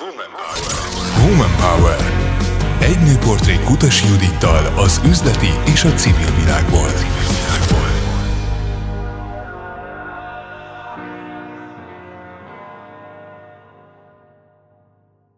Woman Power. Woman Power. Egy nőportré Kutas Judittal az üzleti és a civil világból.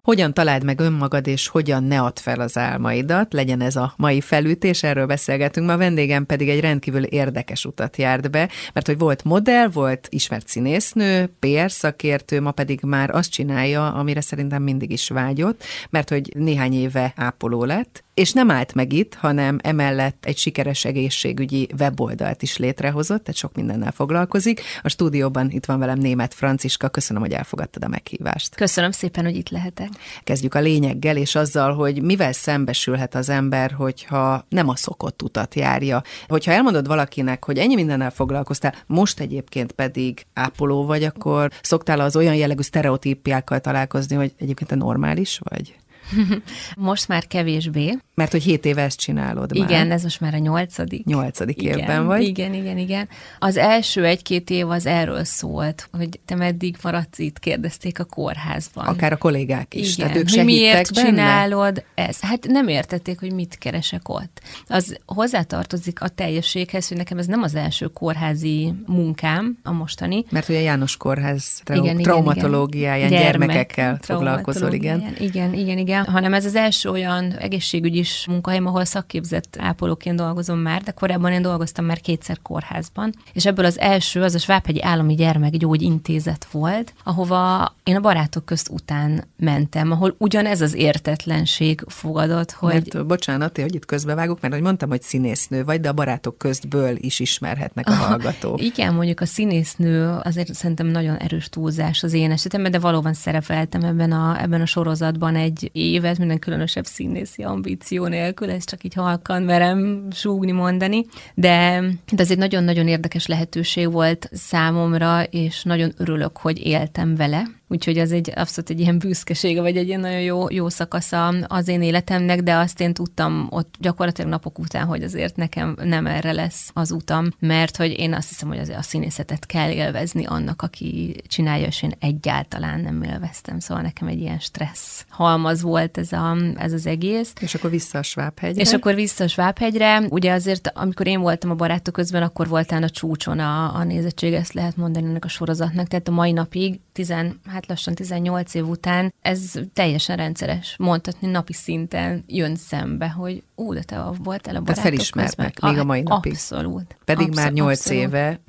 Hogyan találd meg önmagad, és hogyan ne add fel az álmaidat, legyen ez a mai felütés, erről beszélgetünk. Ma a vendégem pedig egy rendkívül érdekes utat járt be, mert hogy volt modell, volt ismert színésznő, PR szakértő, ma pedig már azt csinálja, amire szerintem mindig is vágyott, mert hogy néhány éve ápoló lett, és nem állt meg itt, hanem emellett egy sikeres egészségügyi weboldalt is létrehozott, tehát sok mindennel foglalkozik. A stúdióban itt van velem német Franciska, köszönöm, hogy elfogadtad a meghívást. Köszönöm szépen, hogy itt lehetek. Kezdjük a lényeggel, és azzal, hogy mivel szembesülhet az ember, hogyha nem a szokott utat járja. Hogyha elmondod valakinek, hogy ennyi mindennel foglalkoztál, most egyébként pedig ápoló vagy, akkor szoktál az olyan jellegű sztereotípiákkal találkozni, hogy egyébként te normális vagy? Most már kevésbé. Mert hogy hét éve ezt csinálod már. Igen, ez most már a nyolcadik. Nyolcadik igen, évben vagy. Igen, igen, igen. Az első egy-két év az erről szólt, hogy te meddig maradsz itt, kérdezték a kórházban. Akár a kollégák is. Igen, Tehát ők hogy miért benne? csinálod ezt? Hát nem értették, hogy mit keresek ott. Az hozzátartozik a teljességhez, hogy nekem ez nem az első kórházi munkám, a mostani. Mert ugye János Kórház trau- igen, traumatológiáján igen, gyermekekkel foglalkozol, igen. Igen, igen, igen, hanem ez az első olyan egészségügyi is munkahelyem, ahol szakképzett ápolóként dolgozom már, de korábban én dolgoztam már kétszer kórházban, és ebből az első az a Svábhegyi Állami Gyermekgyógyintézet volt, ahova én a barátok közt után mentem, ahol ugyanez az értetlenség fogadott, hogy... Mert, bocsánat, hogy itt közbevágok, mert hogy mondtam, hogy színésznő vagy, de a barátok köztből is ismerhetnek a ah, hallgatók. Igen, mondjuk a színésznő azért szerintem nagyon erős túlzás az én esetemben, de valóban szerepeltem ebben a, ebben a sorozatban egy évet, minden különösebb színészi ambíció ambíció nélkül, ezt csak így halkan merem súgni, mondani, de, de ez egy nagyon-nagyon érdekes lehetőség volt számomra, és nagyon örülök, hogy éltem vele, Úgyhogy az egy abszolút egy ilyen büszkesége, vagy egy ilyen nagyon jó, jó szakasza az én életemnek, de azt én tudtam ott gyakorlatilag napok után, hogy azért nekem nem erre lesz az utam, mert hogy én azt hiszem, hogy azért a színészetet kell élvezni annak, aki csinálja, és én egyáltalán nem élveztem. Szóval nekem egy ilyen stressz halmaz volt ez, a, ez az egész. És akkor vissza a Svábhegyre. És akkor vissza a Svábhegyre. Ugye azért, amikor én voltam a barátok közben, akkor voltál a csúcson a, a nézettség, ezt lehet mondani ennek a sorozatnak. Tehát a mai napig, tizen, hát lassan 18 év után, ez teljesen rendszeres, mondhatni napi szinten jön szembe, hogy ú, de te voltál a barátok felismernek, közben. még a mai napig. Abszolút. Pedig abszolút, már 8 éve.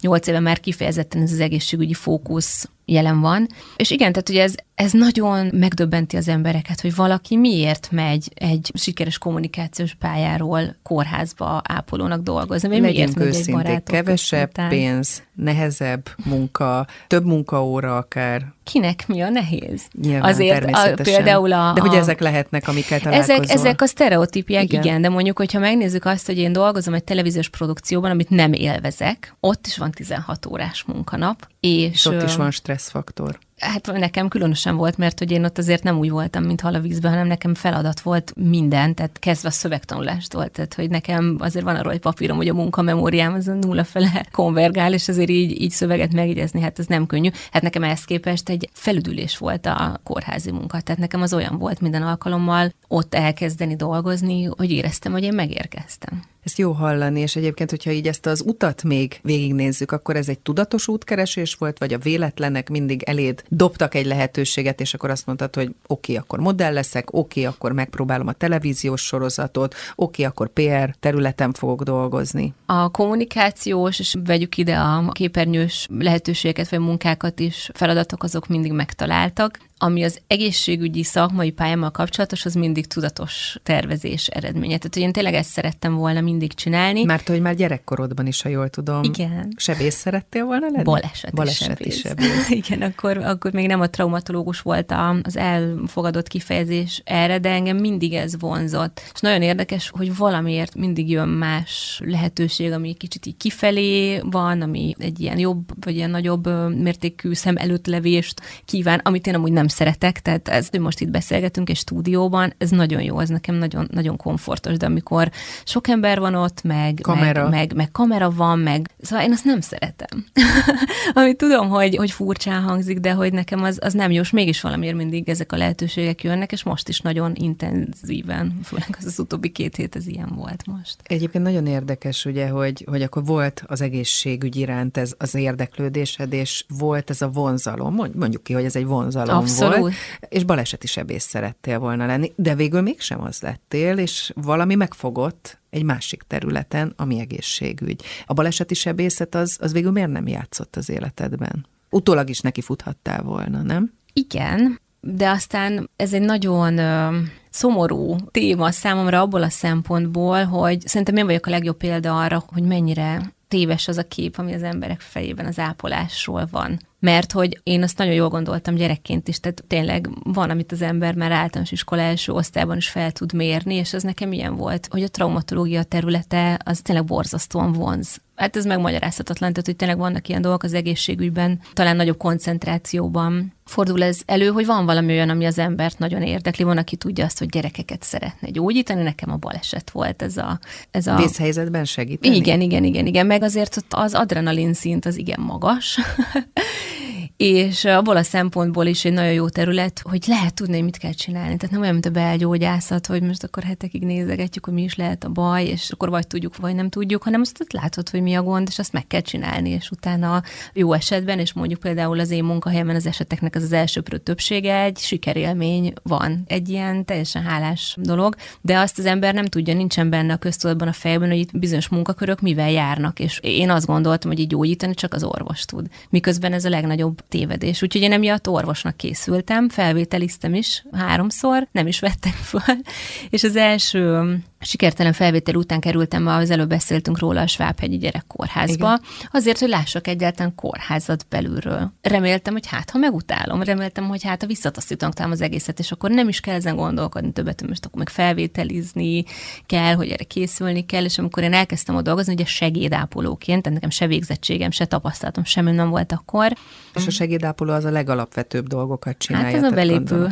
8 éve már kifejezetten ez az egészségügyi fókusz jelen van. És igen, tehát ugye ez, ez nagyon megdöbbenti az embereket, hogy valaki miért megy egy sikeres kommunikációs pályáról kórházba ápolónak dolgozni, vagy miért megy egy kevesebb után. pénz, nehezebb munka, több munkaóra akár. Kinek mi a nehéz? Nyilván, Azért a, például a... De hogy ezek lehetnek, amiket találkozol. Ezek, ezek a sztereotípiák, igen. igen, de mondjuk, hogyha megnézzük azt, hogy én dolgozom egy televíziós produkcióban, amit nem élvezek, ott is van 16 órás munkanap. És, és ott is van stresszfaktor. Hát nekem különösen volt, mert hogy én ott azért nem úgy voltam, mint hal a vízben, hanem nekem feladat volt minden, tehát kezdve a szövegtanulást tehát hogy nekem azért van arról egy papírom, hogy a munkamemóriám az a nulla fele konvergál, és azért így, így szöveget megjegyezni, hát ez nem könnyű. Hát nekem ehhez képest egy felüdülés volt a kórházi munka, tehát nekem az olyan volt minden alkalommal ott elkezdeni dolgozni, hogy éreztem, hogy én megérkeztem. Ezt jó hallani, és egyébként, hogyha így ezt az utat még végignézzük, akkor ez egy tudatos útkeresés volt, vagy a véletlenek mindig eléd dobtak egy lehetőséget, és akkor azt mondtad, hogy oké, okay, akkor modell leszek, oké, okay, akkor megpróbálom a televíziós sorozatot, oké, okay, akkor PR területen fogok dolgozni. A kommunikációs, és vegyük ide a képernyős lehetőségeket, vagy munkákat is, feladatok azok mindig megtaláltak ami az egészségügyi szakmai pályámmal kapcsolatos, az mindig tudatos tervezés eredménye. Tehát, hogy én tényleg ezt szerettem volna mindig csinálni. Mert hogy már gyerekkorodban is, ha jól tudom. Igen. Sebész szerettél volna lenni? Baleset, Baleset is sebész. Igen, akkor, akkor még nem a traumatológus volt az elfogadott kifejezés erre, de engem mindig ez vonzott. És nagyon érdekes, hogy valamiért mindig jön más lehetőség, ami kicsit így kifelé van, ami egy ilyen jobb, vagy ilyen nagyobb mértékű szem előtt levést kíván, amit én amúgy nem nem szeretek, tehát ez, hogy most itt beszélgetünk egy stúdióban, ez nagyon jó, ez nekem nagyon, nagyon komfortos, de amikor sok ember van ott, meg kamera, meg, meg, meg kamera van, meg szóval én azt nem szeretem. Amit tudom, hogy, hogy furcsán hangzik, de hogy nekem az, az nem jó, és mégis valamiért mindig ezek a lehetőségek jönnek, és most is nagyon intenzíven, főleg az, az utóbbi két hét ez ilyen volt most. Egyébként nagyon érdekes, ugye, hogy, hogy akkor volt az egészségügy iránt ez az érdeklődésed, és volt ez a vonzalom, mondjuk ki, hogy ez egy vonzalom Abszolút. volt, és baleseti sebész szerettél volna lenni, de végül mégsem az lettél, és valami megfogott egy másik területen, ami egészségügy. A baleseti sebészet az, az végül miért nem játszott az életedben? Utólag is neki futhattál volna, nem? Igen, de aztán ez egy nagyon ö, szomorú téma számomra abból a szempontból, hogy szerintem én vagyok a legjobb példa arra, hogy mennyire téves az a kép, ami az emberek fejében az ápolásról van. Mert hogy én azt nagyon jól gondoltam gyerekként is, tehát tényleg van, amit az ember már általános iskola első osztályban is fel tud mérni, és ez nekem ilyen volt, hogy a traumatológia területe az tényleg borzasztóan vonz. Hát ez megmagyarázhatatlan, tehát hogy tényleg vannak ilyen dolgok az egészségügyben, talán nagyobb koncentrációban fordul ez elő, hogy van valami olyan, ami az embert nagyon érdekli, van, aki tudja azt, hogy gyerekeket szeretne gyógyítani, nekem a baleset volt ez a... Ez a... Vészhelyzetben segíteni? Igen, igen, igen, igen, meg azért ott az adrenalin szint az igen magas, és abból a szempontból is egy nagyon jó terület, hogy lehet tudni, hogy mit kell csinálni. Tehát nem olyan, mint a belgyógyászat, hogy most akkor hetekig nézegetjük, hogy mi is lehet a baj, és akkor vagy tudjuk, vagy nem tudjuk, hanem azt látod, hogy mi a gond, és azt meg kell csinálni, és utána jó esetben, és mondjuk például az én munkahelyemen az eseteknek az az elsőprő többsége egy sikerélmény van. Egy ilyen teljesen hálás dolog, de azt az ember nem tudja, nincsen benne a köztudatban a fejben, hogy itt bizonyos munkakörök mivel járnak, és én azt gondoltam, hogy így gyógyítani csak az orvos tud. Miközben ez a legnagyobb tévedés. Úgyhogy én emiatt orvosnak készültem, felvételiztem is háromszor, nem is vettek fel. És az első sikertelen felvétel után kerültem, az előbb beszéltünk róla a Svábhegyi gyerekkórházba, Igen. azért, hogy lássak egyáltalán kórházat belülről. Reméltem, hogy hát, ha megutálom, reméltem, hogy hát, ha visszataszítanak talán az egészet, és akkor nem is kell ezen gondolkodni többet, most akkor meg felvételizni kell, hogy erre készülni kell, és amikor én elkezdtem a dolgozni, ugye segédápolóként, tehát nekem se végzettségem, se tapasztalatom, semmi nem volt akkor. És a segédápoló az a legalapvetőbb dolgokat csinálja. Hát ez a belépő.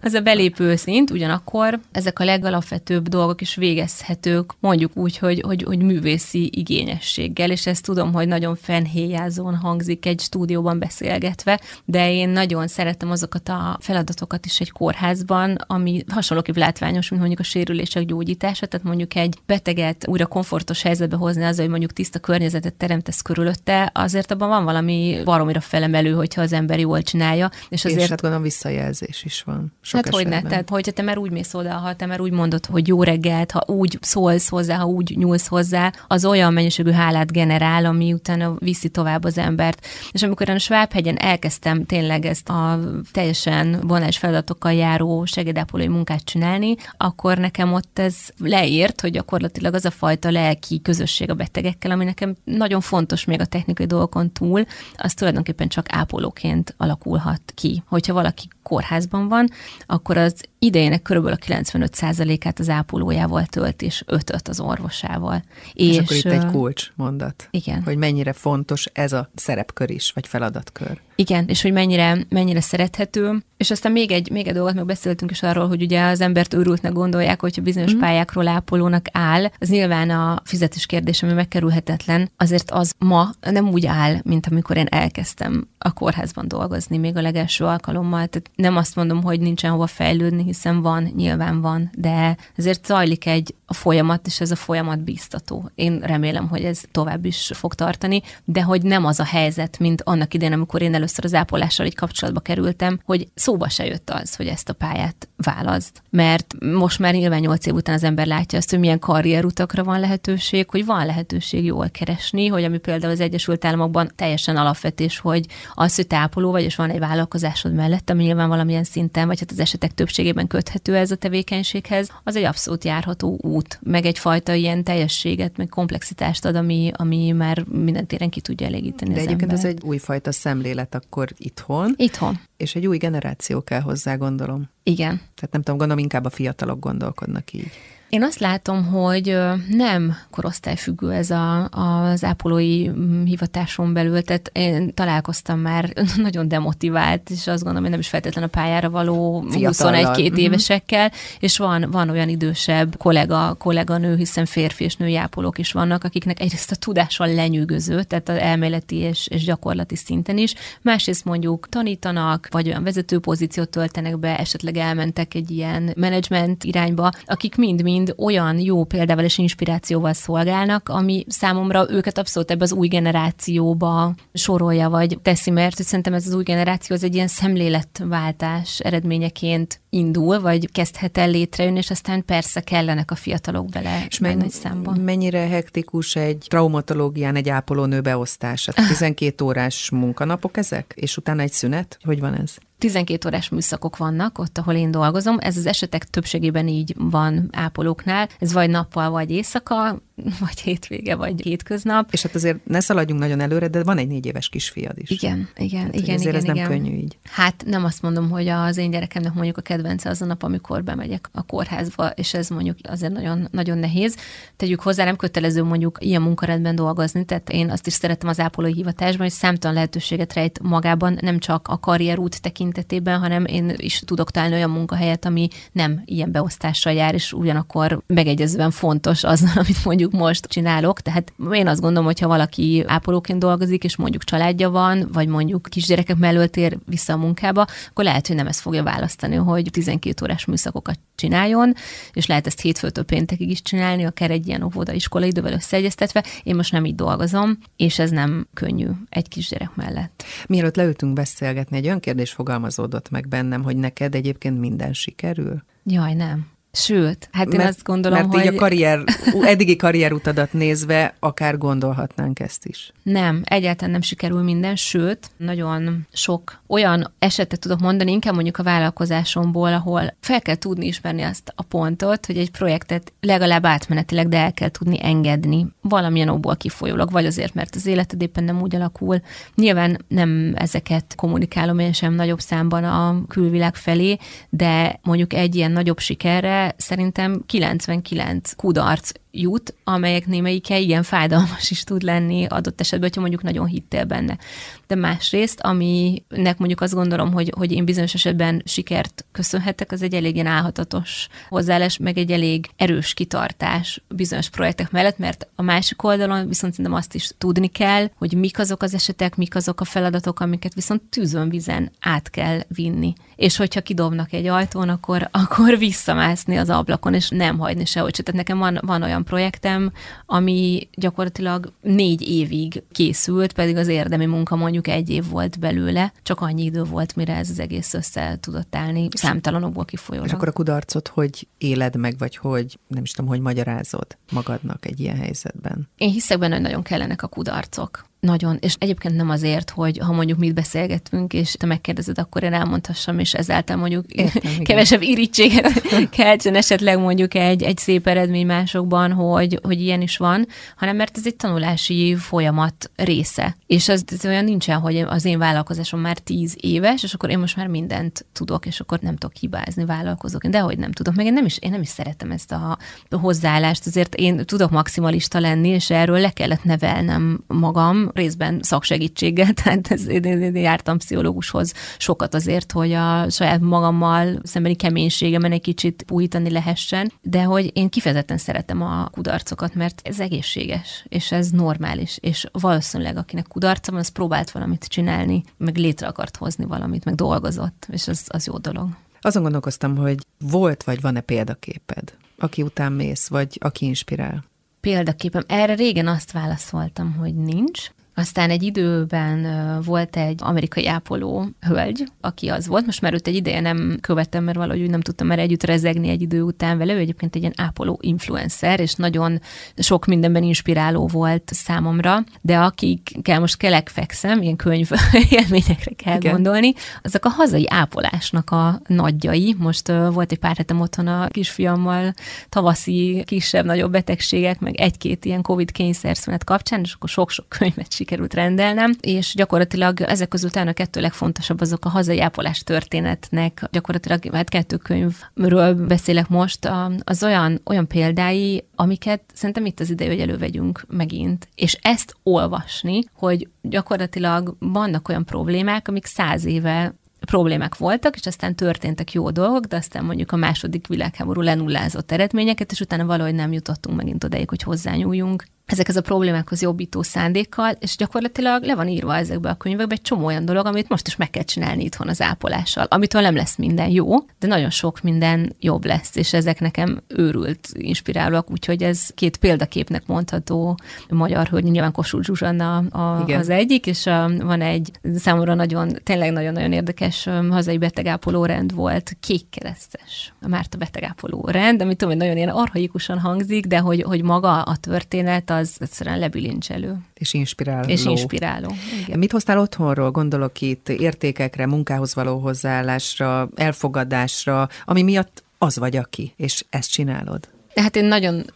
ez a belépő szint, ugyanakkor ezek a legalapvetőbb dolgok is végezhetők, mondjuk úgy, hogy, hogy, hogy művészi igényességgel, és ezt tudom, hogy nagyon fenhéjázón hangzik egy stúdióban beszélgetve, de én nagyon szeretem azokat a feladatokat is egy kórházban, ami hasonlóképp látványos, mint mondjuk a sérülések gyógyítása, tehát mondjuk egy beteget újra komfortos helyzetbe hozni az, hogy mondjuk tiszta környezetet teremtesz körülötte, azért abban van valami baromira felemelő, hogyha az ember jól csinálja. És azért... És hát gondolom visszajelzés is van. Sok hát hogy ne, tehát hogyha te már úgy mész oda, ha te már úgy mondod, hogy jó reggelt, ha úgy szólsz hozzá, ha úgy nyúlsz hozzá, az olyan mennyiségű hálát generál, ami utána viszi tovább az embert. És amikor a Svábhegyen elkezdtem tényleg ezt a teljesen vonás feladatokkal járó segédápolói munkát csinálni, akkor nekem ott ez leírt, hogy gyakorlatilag az a fajta lelki közösség a betegekkel, ami nekem nagyon fontos még a technikai dolgokon túl, az tulajdonképpen csak ápolóként alakulhat ki. Hogyha valaki kórházban van, akkor az idejének körülbelül a 95%-át az ápolójával tölt, és ötöt az orvosával. És, és akkor itt egy kulcs mondat. Igen. Hogy mennyire fontos ez a szerepkör is, vagy feladatkör. Igen, és hogy mennyire, mennyire szerethető. És aztán még egy, még egy dolgot megbeszéltünk is arról, hogy ugye az embert őrültnek gondolják, hogyha bizonyos mm. pályákról ápolónak áll. Az nyilván a fizetés kérdés, ami megkerülhetetlen, azért az ma nem úgy áll, mint amikor én elkezdtem a kórházban dolgozni, még a legelső alkalommal. Tehát nem azt mondom, hogy nincsen hova fejlődni, hiszen van, nyilván van, de ezért zajlik egy folyamat, és ez a folyamat bíztató. Én remélem, hogy ez tovább is fog tartani, de hogy nem az a helyzet, mint annak idején, amikor én először az ápolással egy kapcsolatba kerültem, hogy szóba se jött az, hogy ezt a pályát válaszd. Mert most már nyilván nyolc év után az ember látja azt, hogy milyen karrierutakra van lehetőség, hogy van lehetőség jól keresni, hogy ami például az Egyesült Államokban teljesen alapvetés, hogy az, hogy tápoló vagy, és van egy vállalkozásod mellett, ami nyilván valamilyen szinten, vagy hát az esetek többségében köthető ez a tevékenységhez, az egy abszolút járható út, meg egyfajta ilyen teljességet, meg komplexitást ad, ami, ami már minden téren ki tudja elégíteni. De az egyébként ember. ez egy újfajta szemlélet akkor itthon. Itthon. És egy új generáció kell hozzá, gondolom. Igen. Tehát nem tudom, gondolom inkább a fiatalok gondolkodnak így. Én azt látom, hogy nem korosztályfüggő ez a, az ápolói mm, hivatáson belül, tehát én találkoztam már nagyon demotivált, és azt gondolom, hogy nem is feltétlen a pályára való 21-2 mhm. évesekkel, és van, van olyan idősebb kollega, kolléganő, hiszen férfi és női ápolók is vannak, akiknek egyrészt a tudással lenyűgöző, tehát az elméleti és, és gyakorlati szinten is, másrészt mondjuk tanítanak, vagy olyan vezető pozíciót töltenek be, esetleg elmentek egy ilyen menedzsment irányba, akik mind-mind olyan jó példával és inspirációval szolgálnak, ami számomra őket abszolút ebbe az új generációba sorolja, vagy teszi, mert szerintem ez az új generáció az egy ilyen szemléletváltás eredményeként indul, vagy kezdhet el létrejönni, és aztán persze kellenek a fiatalok bele és men- nagy számban. Mennyire hektikus egy traumatológián egy ápolónő beosztása? 12 órás munkanapok ezek? És utána egy szünet? Hogy van ez? 12 órás műszakok vannak ott, ahol én dolgozom. Ez az esetek többségében így van ápolóknál. Ez vagy nappal, vagy éjszaka, vagy hétvége, vagy hétköznap. És hát azért ne szaladjunk nagyon előre, de van egy négy éves kisfiad is. Igen, igen, hát, igen. Azért igen, ez igen. nem könnyű így. Hát nem azt mondom, hogy az én gyerekemnek mondjuk a kedvence az a nap, amikor bemegyek a kórházba, és ez mondjuk azért nagyon, nagyon nehéz. Tegyük hozzá, nem kötelező mondjuk ilyen munkarendben dolgozni, tehát én azt is szeretem az ápolói hivatásban, hogy számtalan lehetőséget rejt magában, nem csak a karrierút tekintetében, hanem én is tudok találni olyan munkahelyet, ami nem ilyen beosztással jár, és ugyanakkor megegyezően fontos az, amit mondjuk most csinálok. Tehát én azt gondolom, hogy ha valaki ápolóként dolgozik, és mondjuk családja van, vagy mondjuk kisgyerekek mellett ér vissza a munkába, akkor lehet, hogy nem ezt fogja választani, hogy 12 órás műszakokat csináljon, és lehet ezt hétfőtől péntekig is csinálni, akár egy ilyen óvoda iskola idővel összeegyeztetve. Én most nem így dolgozom, és ez nem könnyű egy kisgyerek mellett. Mielőtt leültünk beszélgetni, egy olyan kérdés fogalmazódott meg bennem, hogy neked egyébként minden sikerül? Jaj, nem. Sőt, hát én mert, azt gondolom, mert hogy... így a karrier, eddigi karrierutadat nézve akár gondolhatnánk ezt is. Nem, egyáltalán nem sikerül minden, sőt, nagyon sok olyan esetet tudok mondani, inkább mondjuk a vállalkozásomból, ahol fel kell tudni ismerni azt a pontot, hogy egy projektet legalább átmenetileg, de el kell tudni engedni valamilyen okból kifolyólag, vagy azért, mert az életed éppen nem úgy alakul. Nyilván nem ezeket kommunikálom én sem nagyobb számban a külvilág felé, de mondjuk egy ilyen nagyobb sikerre szerintem 99 kudarc jut, amelyek némelyike igen fájdalmas is tud lenni adott esetben, hogyha mondjuk nagyon hittél benne. De másrészt, aminek mondjuk azt gondolom, hogy, hogy én bizonyos esetben sikert köszönhetek, az egy elég ilyen álhatatos hozzáállás, meg egy elég erős kitartás bizonyos projektek mellett, mert a másik oldalon viszont szerintem azt is tudni kell, hogy mik azok az esetek, mik azok a feladatok, amiket viszont tűzön vizen át kell vinni. És hogyha kidobnak egy ajtón, akkor, akkor visszamászni az ablakon, és nem hagyni sehogy. Tehát nekem van, van olyan projektem, ami gyakorlatilag négy évig készült, pedig az érdemi munka mondjuk egy év volt belőle, csak annyi idő volt, mire ez az egész össze tudott állni, számtalanokból kifolyólag. És akkor a kudarcot hogy éled meg, vagy hogy, nem is tudom, hogy magyarázod magadnak egy ilyen helyzetben? Én hiszek benne, hogy nagyon kellenek a kudarcok. Nagyon, és egyébként nem azért, hogy ha mondjuk mit beszélgetünk, és te megkérdezed, akkor én elmondhassam, és ezáltal mondjuk Értem, kevesebb irítséget keltsen esetleg mondjuk egy, egy szép eredmény másokban, hogy, hogy ilyen is van, hanem mert ez egy tanulási folyamat része. És az, az olyan nincsen, hogy az én vállalkozásom már tíz éves, és akkor én most már mindent tudok, és akkor nem tudok hibázni, vállalkozok. De hogy nem tudok, meg én nem is, én nem is szeretem ezt a hozzáállást, azért én tudok maximalista lenni, és erről le kellett nevelnem magam, részben szaksegítséggel, tehát ez, én, én jártam pszichológushoz sokat azért, hogy a saját magammal szembeni keménységemen egy kicsit újítani lehessen, de hogy én kifejezetten szeretem a kudarcokat, mert ez egészséges, és ez normális, és valószínűleg akinek kudarca van, az próbált valamit csinálni, meg létre akart hozni valamit, meg dolgozott, és az, az jó dolog. Azon gondolkoztam, hogy volt vagy van-e példaképed, aki után mész, vagy aki inspirál? Példaképem. Erre régen azt válaszoltam, hogy nincs, aztán egy időben volt egy amerikai ápoló hölgy, aki az volt, most már őt egy ideje nem követtem, mert valahogy nem tudtam már együtt rezegni egy idő után vele. Ő egyébként egy ilyen ápoló influencer, és nagyon sok mindenben inspiráló volt számomra, de akikkel most kelek fekszem, ilyen könyv élményekre kell Igen. gondolni, azok a hazai ápolásnak a nagyjai. Most volt egy pár hetem otthon a kisfiammal tavaszi kisebb-nagyobb betegségek, meg egy-két ilyen Covid kényszerszünet kapcsán, és akkor sok-sok könyvet sikerült rendelnem, és gyakorlatilag ezek közül talán a kettő legfontosabb azok a hazai ápolás történetnek, gyakorlatilag hát kettő könyvről beszélek most, az olyan, olyan példái, amiket szerintem itt az ideje, hogy elővegyünk megint. És ezt olvasni, hogy gyakorlatilag vannak olyan problémák, amik száz éve problémák voltak, és aztán történtek jó dolgok, de aztán mondjuk a második világháború lenullázott eredményeket, és utána valahogy nem jutottunk megint odaig, hogy hozzányúljunk ezekhez a problémákhoz jobbító szándékkal, és gyakorlatilag le van írva ezekbe a könyvekbe egy csomó olyan dolog, amit most is meg kell csinálni itthon az ápolással, amitől nem lesz minden jó, de nagyon sok minden jobb lesz, és ezek nekem őrült inspirálóak, úgyhogy ez két példaképnek mondható magyar hölgy, nyilván Kossuth Zsuzsanna a, az egyik, és a, van egy számomra nagyon, tényleg nagyon-nagyon érdekes hazai betegápoló rend volt, kékkeresztes, a Márta betegápoló rend, ami tudom, hogy nagyon ilyen arhaikusan hangzik, de hogy, hogy maga a történet, az egyszerűen lebilincselő. És inspiráló. És inspiráló. Igen. Mit hoztál otthonról? Gondolok itt értékekre, munkához való hozzáállásra, elfogadásra, ami miatt az vagy aki, és ezt csinálod. Hát én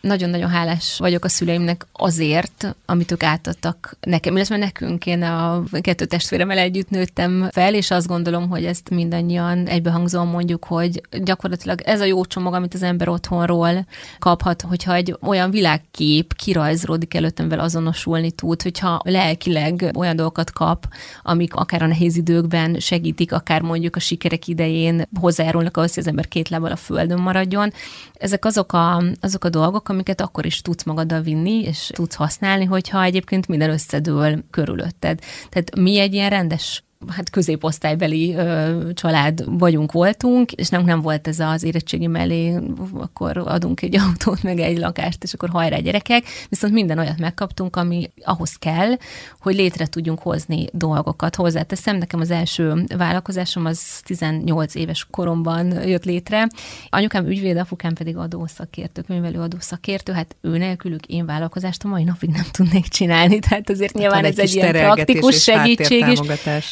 nagyon-nagyon hálás vagyok a szüleimnek azért, amit ők átadtak nekem, illetve nekünk. Én a kettő testvéremmel együtt nőttem fel, és azt gondolom, hogy ezt mindannyian egybehangzóan mondjuk, hogy gyakorlatilag ez a jó csomag, amit az ember otthonról kaphat, hogyha egy olyan világkép kirajzolódik előttem vele azonosulni tud, hogyha lelkileg olyan dolgokat kap, amik akár a nehéz időkben segítik, akár mondjuk a sikerek idején hozzájárulnak ahhoz, hogy az ember két lábbal a földön maradjon. Ezek azok a azok a dolgok, amiket akkor is tudsz magaddal vinni, és tudsz használni, hogyha egyébként minden összedől körülötted. Tehát mi egy ilyen rendes hát középosztálybeli ö, család vagyunk, voltunk, és nem, nem volt ez az érettségi mellé, akkor adunk egy autót, meg egy lakást, és akkor hajrá gyerekek, viszont minden olyat megkaptunk, ami ahhoz kell, hogy létre tudjunk hozni dolgokat. Hozzáteszem, nekem az első vállalkozásom az 18 éves koromban jött létre. Anyukám ügyvéd, apukám pedig adószakértő, könyvelő adószakértő, hát ő nélkülük én vállalkozást a mai napig nem tudnék csinálni, tehát azért hát nyilván ez egy ilyen praktikus segítség is.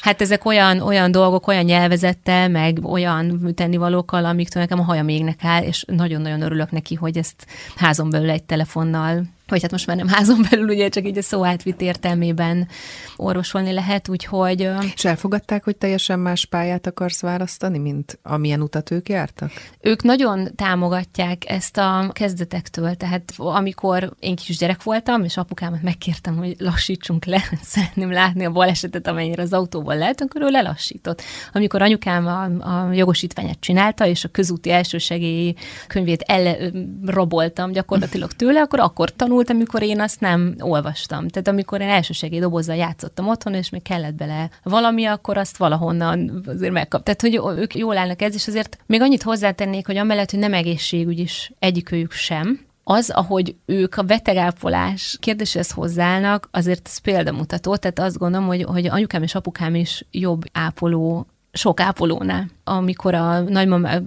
Hát Hát ezek olyan, olyan dolgok, olyan nyelvezettel, meg olyan tennivalókkal, amiktől nekem a haja égnek áll, és nagyon-nagyon örülök neki, hogy ezt házon belül egy telefonnal vagy hát most már nem házon belül, ugye csak így a szó átvitt értelmében orvosolni lehet, úgyhogy... És elfogadták, hogy teljesen más pályát akarsz választani, mint amilyen utat ők jártak? Ők nagyon támogatják ezt a kezdetektől, tehát amikor én kis gyerek voltam, és apukámat megkértem, hogy lassítsunk le, szeretném látni a balesetet, amennyire az autóval lehet, akkor ő lelassított. Amikor anyukám a, a jogosítványát csinálta, és a közúti elsősegélyi könyvét elraboltam gyakorlatilag tőle, akkor akkor tanult tanult, amikor én azt nem olvastam. Tehát amikor én elsősegély dobozzal játszottam otthon, és még kellett bele valami, akkor azt valahonnan azért megkap. Tehát, hogy ők jól állnak ez, és azért még annyit hozzátennék, hogy amellett, hogy nem egészségügy is egyikőjük sem, az, ahogy ők a betegápolás kérdéshez hozzáállnak, azért ez példamutató. Tehát azt gondolom, hogy, hogy anyukám és apukám is jobb ápoló sok ápolónál amikor a nagymamá,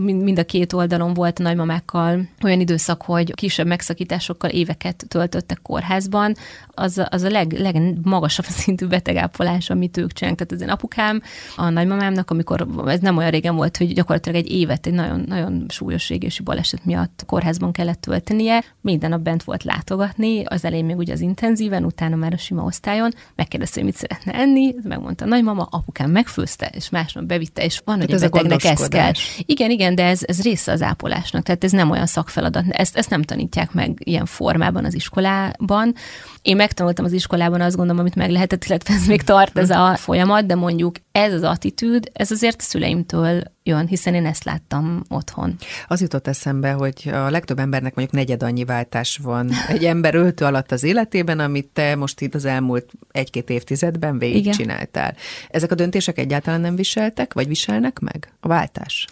mind a két oldalon volt a nagymamákkal olyan időszak, hogy kisebb megszakításokkal éveket töltöttek kórházban, az, az a leg, legmagasabb szintű betegápolás, amit ők csinálnak. Tehát az én apukám, a nagymamámnak, amikor ez nem olyan régen volt, hogy gyakorlatilag egy évet egy nagyon, nagyon súlyos égési baleset miatt kórházban kellett töltenie, minden nap bent volt látogatni, az elején még ugye az intenzíven, utána már a sima osztályon, megkérdezte, hogy mit szeretne enni, megmondta a nagymama, apukám megfőzte, és másnap bevitte, és van, hogy ez betegnek ez kell. Igen, igen, de ez, ez része az ápolásnak, tehát ez nem olyan szakfeladat, ezt, ezt nem tanítják meg ilyen formában az iskolában. Én megtanultam az iskolában azt gondolom, amit meg lehetett, illetve ez még tart ez a folyamat, de mondjuk ez az attitűd, ez azért a szüleimtől jön, hiszen én ezt láttam otthon. Az jutott eszembe, hogy a legtöbb embernek mondjuk negyed annyi váltás van egy ember öltő alatt az életében, amit te most itt az elmúlt egy-két évtizedben végigcsináltál. Ezek a döntések egyáltalán nem viseltek, vagy viselnek meg? A váltás?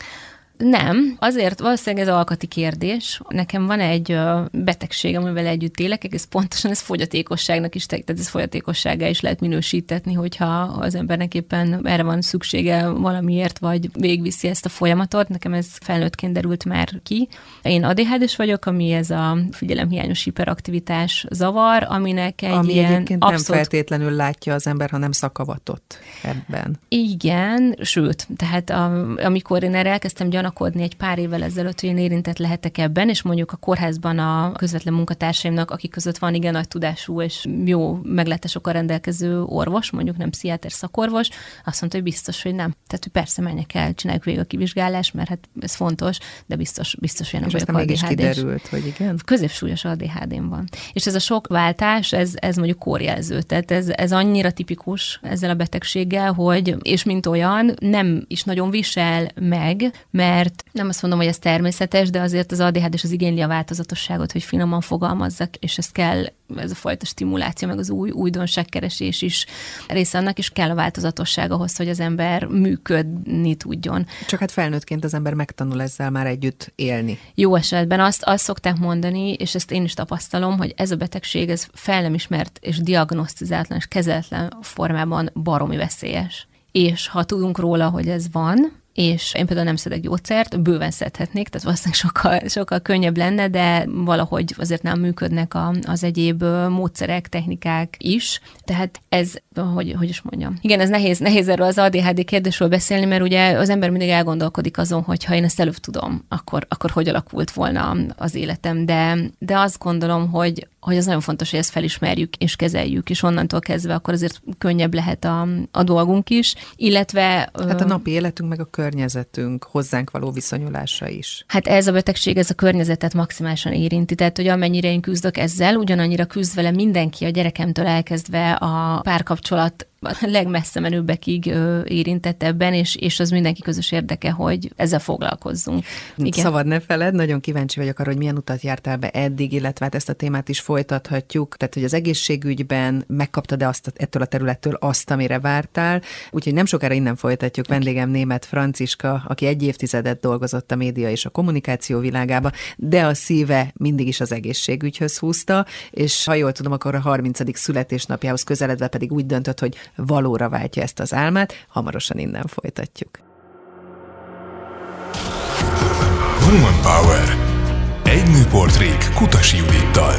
Nem, azért valószínűleg ez alkati kérdés. Nekem van egy betegség, amivel együtt élek, ez pontosan ez fogyatékosságnak is, tehát ez fogyatékossággá is lehet minősítetni, hogyha az embernek éppen erre van szüksége valamiért, vagy végviszi ezt a folyamatot. Nekem ez felnőttként derült már ki. Én adhd vagyok, ami ez a figyelemhiányos hiperaktivitás zavar, aminek egy ami ilyen egyébként abszolút... nem feltétlenül látja az ember, hanem szakavatott ebben. Igen, sőt, tehát a, amikor én erre elkezdtem gyanak vonakodni egy pár évvel ezelőtt, hogy én érintett lehetek ebben, és mondjuk a kórházban a közvetlen munkatársaimnak, akik között van igen nagy tudású és jó meglátásokkal rendelkező orvos, mondjuk nem pszichiáter szakorvos, azt mondta, hogy biztos, hogy nem. Tehát, hogy persze menjek el, csináljuk végig a kivizsgálás, mert hát ez fontos, de biztos, biztos, hogy nem vagyok adhd kiderült, hogy igen. Középsúlyos ADHD-n van. És ez a sok váltás, ez, ez mondjuk kórjelző. Tehát ez, ez annyira tipikus ezzel a betegséggel, hogy, és mint olyan, nem is nagyon visel meg, mert nem azt mondom, hogy ez természetes, de azért az ADHD és az igényli a változatosságot, hogy finoman fogalmazzak, és ez kell, ez a fajta stimuláció, meg az új újdonságkeresés is része annak, és kell a változatosság ahhoz, hogy az ember működni tudjon. Csak hát felnőttként az ember megtanul ezzel már együtt élni. Jó esetben azt, azt szokták mondani, és ezt én is tapasztalom, hogy ez a betegség, ez fel nem ismert és diagnosztizátlan és kezeletlen formában baromi veszélyes. És ha tudunk róla, hogy ez van, és én például nem szedek gyógyszert, bőven szedhetnék, tehát valószínűleg sokkal, sokkal könnyebb lenne, de valahogy azért nem működnek a, az egyéb módszerek, technikák is. Tehát ez, hogy, hogy is mondjam. Igen, ez nehéz, nehéz erről az ADHD kérdésről beszélni, mert ugye az ember mindig elgondolkodik azon, hogy ha én ezt előbb tudom, akkor, akkor hogy alakult volna az életem. De, de azt gondolom, hogy hogy az nagyon fontos, hogy ezt felismerjük és kezeljük, és onnantól kezdve akkor azért könnyebb lehet a, a dolgunk is, illetve... Hát a napi életünk meg a környezetünk hozzánk való viszonyulása is. Hát ez a betegség, ez a környezetet maximálisan érinti, tehát hogy amennyire én küzdök ezzel, ugyanannyira küzd vele mindenki, a gyerekemtől elkezdve a párkapcsolat a legmessze menőbbekig érintett ebben, és, és az mindenki közös érdeke, hogy ezzel foglalkozzunk. Igen. Szabad ne feled, nagyon kíváncsi vagyok arra, hogy milyen utat jártál be eddig, illetve hát ezt a témát is folytathatjuk. Tehát, hogy az egészségügyben megkaptad-e azt, ettől a területtől azt, amire vártál. Úgyhogy nem sokára innen folytatjuk. Okay. Vendégem német Franciska, aki egy évtizedet dolgozott a média és a kommunikáció világába, de a szíve mindig is az egészségügyhöz húzta, és ha jól tudom, akkor a 30. születésnapjához közeledve pedig úgy döntött, hogy valóra váltja ezt az álmát. Hamarosan innen folytatjuk. Woman Power. Egy nőportrék Kutasi Judittal.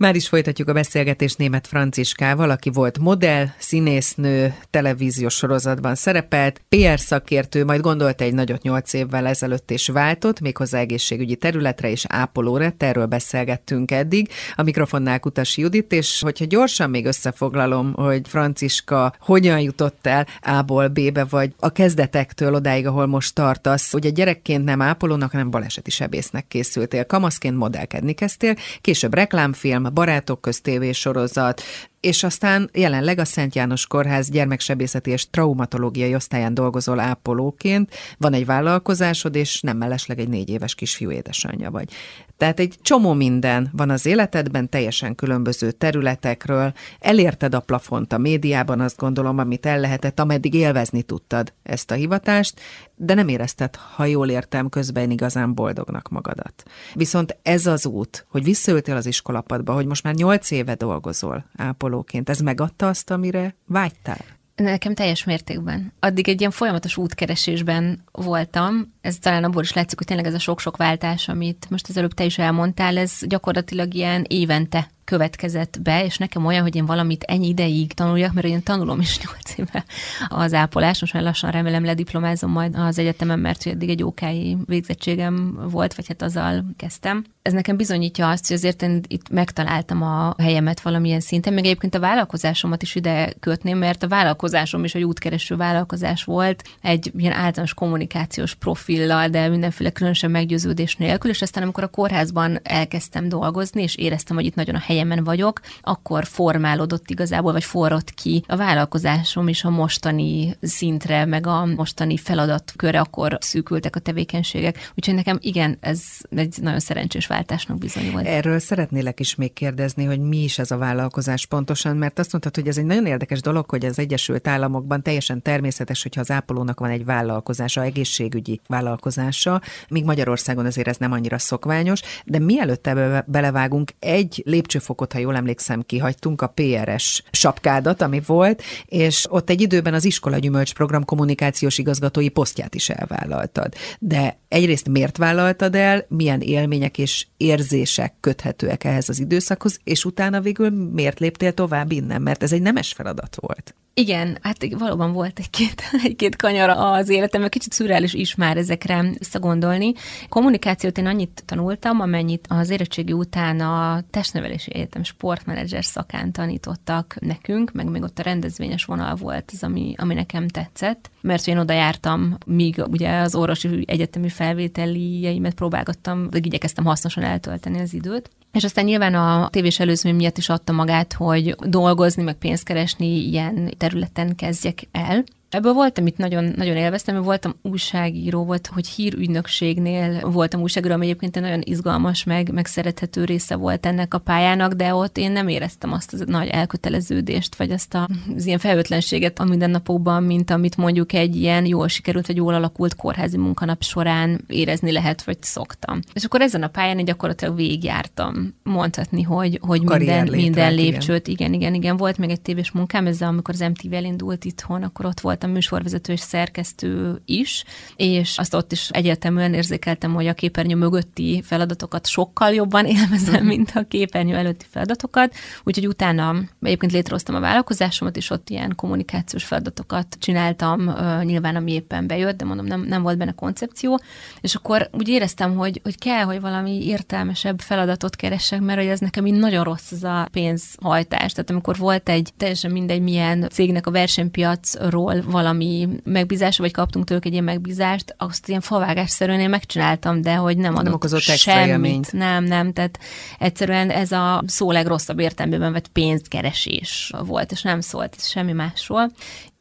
Már is folytatjuk a beszélgetést német Franciskával, aki volt modell, színésznő, televíziós sorozatban szerepelt, PR szakértő, majd gondolta egy nagyot nyolc évvel ezelőtt és váltott, méghozzá egészségügyi területre és ápolóra, erről beszélgettünk eddig. A mikrofonnál Kutas Judit, és hogyha gyorsan még összefoglalom, hogy Franciska hogyan jutott el A-ból B-be, vagy a kezdetektől odáig, ahol most tartasz, a gyerekként nem ápolónak, hanem baleseti sebésznek készültél. Kamaszként modellkedni kezdtél, később reklámfilm, Barátok köz sorozat, és aztán jelenleg a Szent János Kórház gyermeksebészeti és traumatológiai osztályán dolgozol ápolóként, van egy vállalkozásod, és nem mellesleg egy négy éves kisfiú édesanyja vagy. Tehát egy csomó minden van az életedben, teljesen különböző területekről. Elérted a plafont a médiában, azt gondolom, amit el lehetett, ameddig élvezni tudtad ezt a hivatást, de nem érezted, ha jól értem, közben igazán boldognak magadat. Viszont ez az út, hogy visszaültél az iskolapadba, hogy most már nyolc éve dolgozol ápolóként, ez megadta azt, amire vágytál? Nekem teljes mértékben. Addig egy ilyen folyamatos útkeresésben voltam. Ez talán abból is látszik, hogy tényleg ez a sok-sok váltás, amit most az előbb te is elmondtál, ez gyakorlatilag ilyen évente következett be, és nekem olyan, hogy én valamit ennyi ideig tanuljak, mert én tanulom is nyolc éve az ápolás, most már lassan remélem lediplomázom majd az egyetemen, mert eddig egy ókái végzettségem volt, vagy hát azzal kezdtem. Ez nekem bizonyítja azt, hogy azért én itt megtaláltam a helyemet valamilyen szinten, még egyébként a vállalkozásomat is ide kötném, mert a vállalkozásom is egy útkereső vállalkozás volt, egy ilyen általános kommunikációs profillal, de mindenféle különösen meggyőződés nélkül, és aztán amikor a kórházban elkezdtem dolgozni, és éreztem, hogy itt nagyon a helyen helyemen vagyok, akkor formálódott igazából, vagy forrott ki a vállalkozásom is a mostani szintre, meg a mostani feladatkörre, akkor szűkültek a tevékenységek. Úgyhogy nekem igen, ez egy nagyon szerencsés váltásnak bizonyult. Erről szeretnélek is még kérdezni, hogy mi is ez a vállalkozás pontosan, mert azt mondtad, hogy ez egy nagyon érdekes dolog, hogy az Egyesült Államokban teljesen természetes, hogyha az ápolónak van egy vállalkozása, egészségügyi vállalkozása, míg Magyarországon azért ez nem annyira szokványos, de mielőtt ebbe belevágunk, egy lépcső fokot, ha jól emlékszem, kihagytunk, a PRS sapkádat, ami volt, és ott egy időben az iskola gyümölcs program kommunikációs igazgatói posztját is elvállaltad. De egyrészt miért vállaltad el, milyen élmények és érzések köthetőek ehhez az időszakhoz, és utána végül miért léptél tovább innen, mert ez egy nemes feladat volt. Igen, hát valóban volt egy-két, egy-két kanyar az életem, kicsit szürreális is már ezekre visszagondolni. Kommunikációt én annyit tanultam, amennyit az érettségi után a testnevelési egyetem sportmenedzser szakán tanítottak nekünk, meg még ott a rendezvényes vonal volt az, ami, ami nekem tetszett, mert én oda jártam, míg ugye az orvosi egyetemi felvételieimet próbálgattam, igyekeztem hasznosan eltölteni az időt. És aztán nyilván a tévés előzmény miatt is adta magát, hogy dolgozni, meg pénzt keresni ilyen területen kezdjek el. Ebből volt, amit nagyon, nagyon élveztem, mert voltam újságíró, volt, hogy hírügynökségnél voltam újságíró, ami egyébként egy nagyon izgalmas, meg, meg szerethető része volt ennek a pályának, de ott én nem éreztem azt az nagy elköteleződést, vagy azt a, az ilyen felhőtlenséget a mindennapokban, mint amit mondjuk egy ilyen jól sikerült, vagy jól alakult kórházi munkanap során érezni lehet, vagy szoktam. És akkor ezen a pályán én gyakorlatilag végigjártam mondhatni, hogy, hogy minden, minden lépcsőt, igen. igen, igen, igen. Volt még egy tévés munkám, ezzel amikor az MTV elindult itthon, akkor ott volt voltam műsorvezető és szerkesztő is, és azt ott is egyértelműen érzékeltem, hogy a képernyő mögötti feladatokat sokkal jobban élvezem, mint a képernyő előtti feladatokat. Úgyhogy utána egyébként létrehoztam a vállalkozásomat, és ott ilyen kommunikációs feladatokat csináltam, nyilván ami éppen bejött, de mondom, nem, nem volt benne koncepció. És akkor úgy éreztem, hogy, hogy kell, hogy valami értelmesebb feladatot keresek, mert hogy ez nekem így nagyon rossz ez a pénzhajtás. Tehát amikor volt egy teljesen mindegy milyen cégnek a versenypiacról valami megbízása, vagy kaptunk tőlük egy ilyen megbízást, azt ilyen favágásszerűen én megcsináltam, de hogy nem adott nem semmit. Élményt. Nem, nem, tehát egyszerűen ez a szó legrosszabb értelmében vett pénzkeresés volt, és nem szólt semmi másról.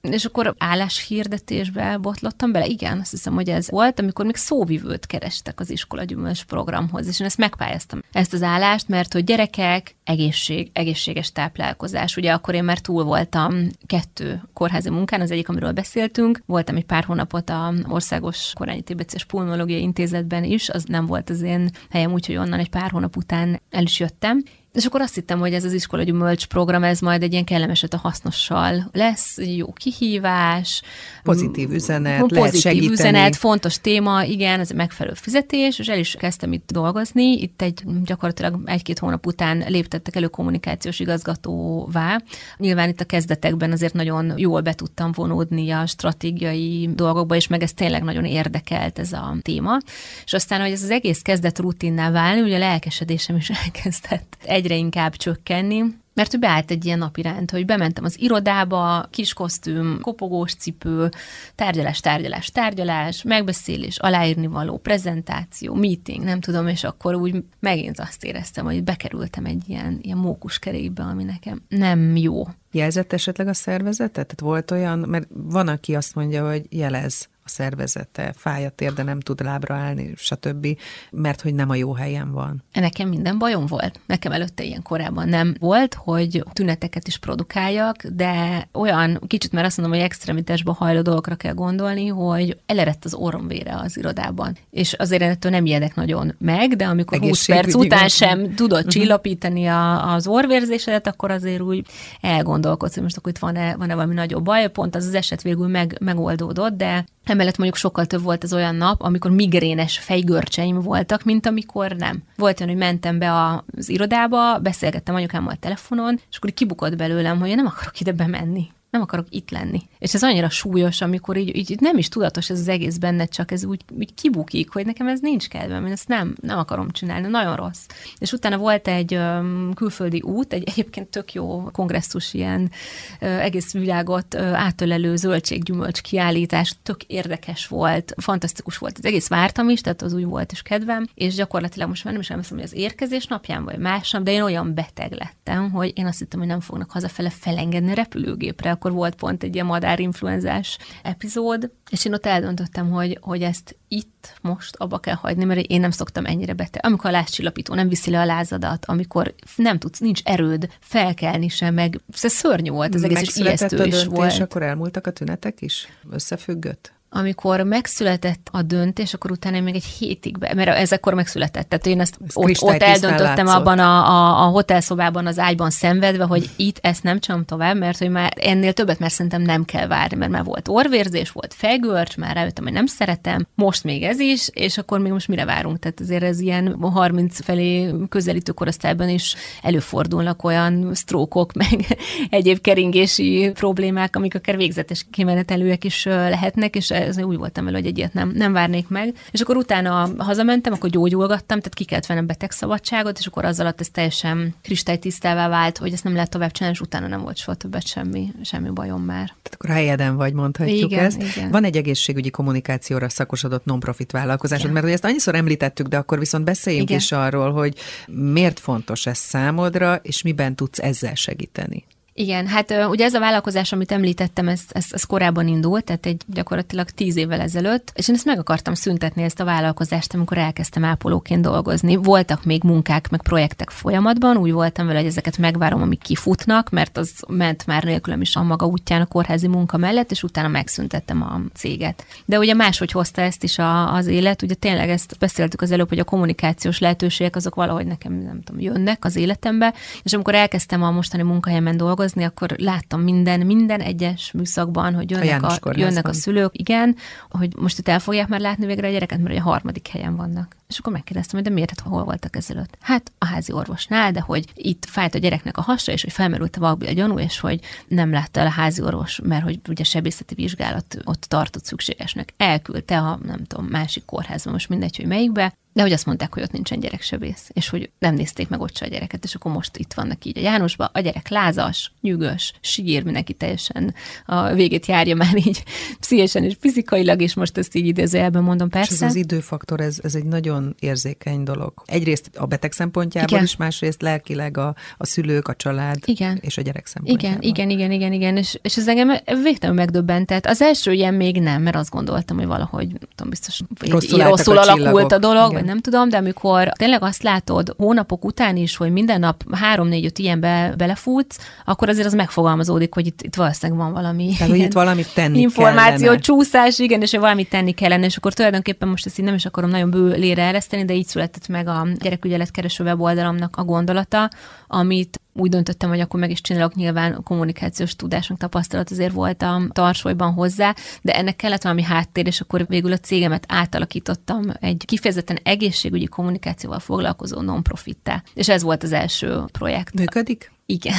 És akkor álláshirdetésbe botlottam bele. Igen, azt hiszem, hogy ez volt, amikor még szóvivőt kerestek az iskola gyümölcs programhoz, és én ezt megpályáztam. Ezt az állást, mert hogy gyerekek, egészség, egészséges táplálkozás. Ugye akkor én már túl voltam kettő kórházi munkán, az egyik, amiről beszéltünk. Voltam egy pár hónapot a Országos Korányi Tibetszes Pulmológiai Intézetben is, az nem volt az én helyem, úgyhogy onnan egy pár hónap után el is jöttem. És akkor azt hittem, hogy ez az iskola gyümölcs program, ez majd egy ilyen kellemeset a hasznossal lesz, jó kihívás. Pozitív üzenet, pozitív lehet segíteni. üzenet, fontos téma, igen, ez megfelelő fizetés, és el is kezdtem itt dolgozni. Itt egy gyakorlatilag egy-két hónap után léptettek elő kommunikációs igazgatóvá. Nyilván itt a kezdetekben azért nagyon jól be tudtam vonódni a stratégiai dolgokba, és meg ez tényleg nagyon érdekelt ez a téma. És aztán, hogy ez az egész kezdett rutinná válni, ugye a lelkesedésem is elkezdett egyre inkább csökkenni, mert ő beállt egy ilyen napi rend, hogy bementem az irodába, kis kosztüm, kopogós cipő, tárgyalás, tárgyalás, tárgyalás, megbeszélés, aláírni való, prezentáció, meeting, nem tudom, és akkor úgy megint azt éreztem, hogy bekerültem egy ilyen, ilyen mókuskerékbe, ami nekem nem jó. Jelzett esetleg a szervezetet? Tehát volt olyan, mert van, aki azt mondja, hogy jelez szervezete, fáj a tér, de nem tud lábra állni, stb., mert hogy nem a jó helyen van. Nekem minden bajom volt. Nekem előtte ilyen korábban nem volt, hogy tüneteket is produkáljak, de olyan, kicsit már azt mondom, hogy extremitásba hajló dolgokra kell gondolni, hogy elerett az orromvére az irodában. És azért ettől nem ijedek nagyon meg, de amikor 20 perc után sem tudod uh-huh. csillapítani a, az orvérzésedet, akkor azért úgy elgondolkodsz, hogy most akkor itt van-e, van-e valami nagyobb baj. Pont az az eset végül meg, megoldódott, de Emellett mondjuk sokkal több volt az olyan nap, amikor migrénes fejgörcseim voltak, mint amikor nem. Volt olyan, hogy mentem be az irodába, beszélgettem anyukámmal telefonon, és akkor kibukott belőlem, hogy én nem akarok ide bemenni nem akarok itt lenni. És ez annyira súlyos, amikor így, így nem is tudatos ez az egész benne, csak ez úgy, úgy kibukik, hogy nekem ez nincs kedvem, én ezt nem, nem akarom csinálni, nagyon rossz. És utána volt egy um, külföldi út, egy egyébként tök jó kongresszus, ilyen uh, egész világot uh, átölelő zöldséggyümölcs kiállítás, tök érdekes volt, fantasztikus volt. Az egész vártam is, tehát az úgy volt is kedvem, és gyakorlatilag most már nem is emlékszem, hogy az érkezés napján vagy másnap, de én olyan beteg lettem, hogy én azt hittem, hogy nem fognak hazafele felengedni repülőgépre, akkor volt pont egy ilyen madárinfluenzás epizód, és én ott eldöntöttem, hogy, hogy ezt itt most abba kell hagyni, mert én nem szoktam ennyire beteg. Amikor a lázcsillapító nem viszi le a lázadat, amikor nem tudsz, nincs erőd felkelni sem, meg ez szörnyű volt, az egész, és ijesztő is volt. És akkor elmúltak a tünetek is? Összefüggött? Amikor megszületett a döntés, akkor utána még egy hétig, be, mert ez akkor megszületett. Tehát én ezt Ez ott, ott eldöntöttem látszott. abban a, a, a hotelszobában, az ágyban szenvedve, hogy itt ezt nem csom tovább, mert hogy már ennél többet már szerintem nem kell várni, mert már volt orvérzés, volt fejgörcs, már rájöttem, hogy nem szeretem, most még ez is, és akkor még most mire várunk? Tehát azért ez ilyen 30 felé közelítő korosztályban is előfordulnak olyan sztrókok, meg egyéb keringési problémák, amik akár végzetes kimenetelőek is lehetnek, és ez úgy voltam vele, hogy egy ilyet nem, nem várnék meg. És akkor utána hazamentem, akkor gyógyulgattam, tehát ki kellett vennem betegszabadságot, és akkor az alatt ez teljesen kristálytisztává vált, hogy ezt nem lehet tovább csinálni, és utána nem volt soha többet semmi, semmi bajom már. Tehát akkor helyeden vagy, mondhatjuk Igen, ezt. igen. Van egy egészségügyi kommunikációra szakosodott non-profit vállalkozásod, Igen. mert ugye ezt annyiszor említettük, de akkor viszont beszéljünk Igen. is arról, hogy miért fontos ez számodra, és miben tudsz ezzel segíteni. Igen, hát ugye ez a vállalkozás, amit említettem, ez, ez, ez korábban indult, tehát egy gyakorlatilag tíz évvel ezelőtt, és én ezt meg akartam szüntetni, ezt a vállalkozást, amikor elkezdtem ápolóként dolgozni. Voltak még munkák, meg projektek folyamatban, úgy voltam vele, hogy ezeket megvárom, amik kifutnak, mert az ment már nélkülem is a maga útján a kórházi munka mellett, és utána megszüntettem a céget. De ugye máshogy hozta ezt is a, az élet, ugye tényleg ezt beszéltük az előbb, hogy a kommunikációs lehetőségek azok valahogy nekem, nem tudom, jönnek az életembe, és amikor elkezdtem a mostani munkahelyemen dolgozni, akkor láttam minden, minden egyes műszakban, hogy jönnek a, Kórházban. jönnek a szülők, igen, hogy most itt el fogják már látni végre a gyereket, mert ugye a harmadik helyen vannak. És akkor megkérdeztem, hogy de miért, hát hol voltak ezelőtt? Hát a házi orvosnál, de hogy itt fájt a gyereknek a hasa, és hogy felmerült a vakbél gyanú, és hogy nem látta el a házi orvos, mert hogy ugye sebészeti vizsgálat ott tartott szükségesnek. Elküldte a, nem tudom, másik kórházba, most mindegy, hogy melyikbe, de hogy azt mondták, hogy ott nincsen gyereksebész, és hogy nem nézték meg ott se a gyereket, és akkor most itt vannak így a Jánosba. A gyerek lázas, nyűgös, sír, mindenki teljesen a végét járja már így pszichésen és fizikailag, és most ezt így idézőjelben mondom, És ez persze. az időfaktor, ez, ez egy nagyon érzékeny dolog. Egyrészt a beteg szempontjából Igen. is, másrészt lelkileg a, a szülők, a család Igen. és a gyerek Igen, szempontjából. igen, igen, igen, igen, és, és ez engem végtelenül megdöbbentett. Az első ilyen még nem, mert azt gondoltam, hogy valahogy, nem tudom, biztos Rosszul rosszul a alakult csillagok. a dolog, Igen. vagy nem tudom, de amikor tényleg azt látod hónapok után is, hogy minden nap három-négy-öt ilyenbe belefutsz, akkor azért az megfogalmazódik, hogy itt, itt valószínűleg van valami Tehát, hogy itt valamit tenni információ kellene. csúszás, igen, és hogy valamit tenni kellene, és akkor tulajdonképpen most ezt így nem is akarom nagyon bőlére ereszteni, de így született meg a gyerekügyelet kereső weboldalamnak a gondolata, amit úgy döntöttem, hogy akkor meg is csinálok, nyilván a kommunikációs tudásunk tapasztalat azért a tarsolyban hozzá, de ennek kellett valami háttér, és akkor végül a cégemet átalakítottam egy kifejezetten egészségügyi kommunikációval foglalkozó non-profittá. És ez volt az első projekt. Működik? Igen.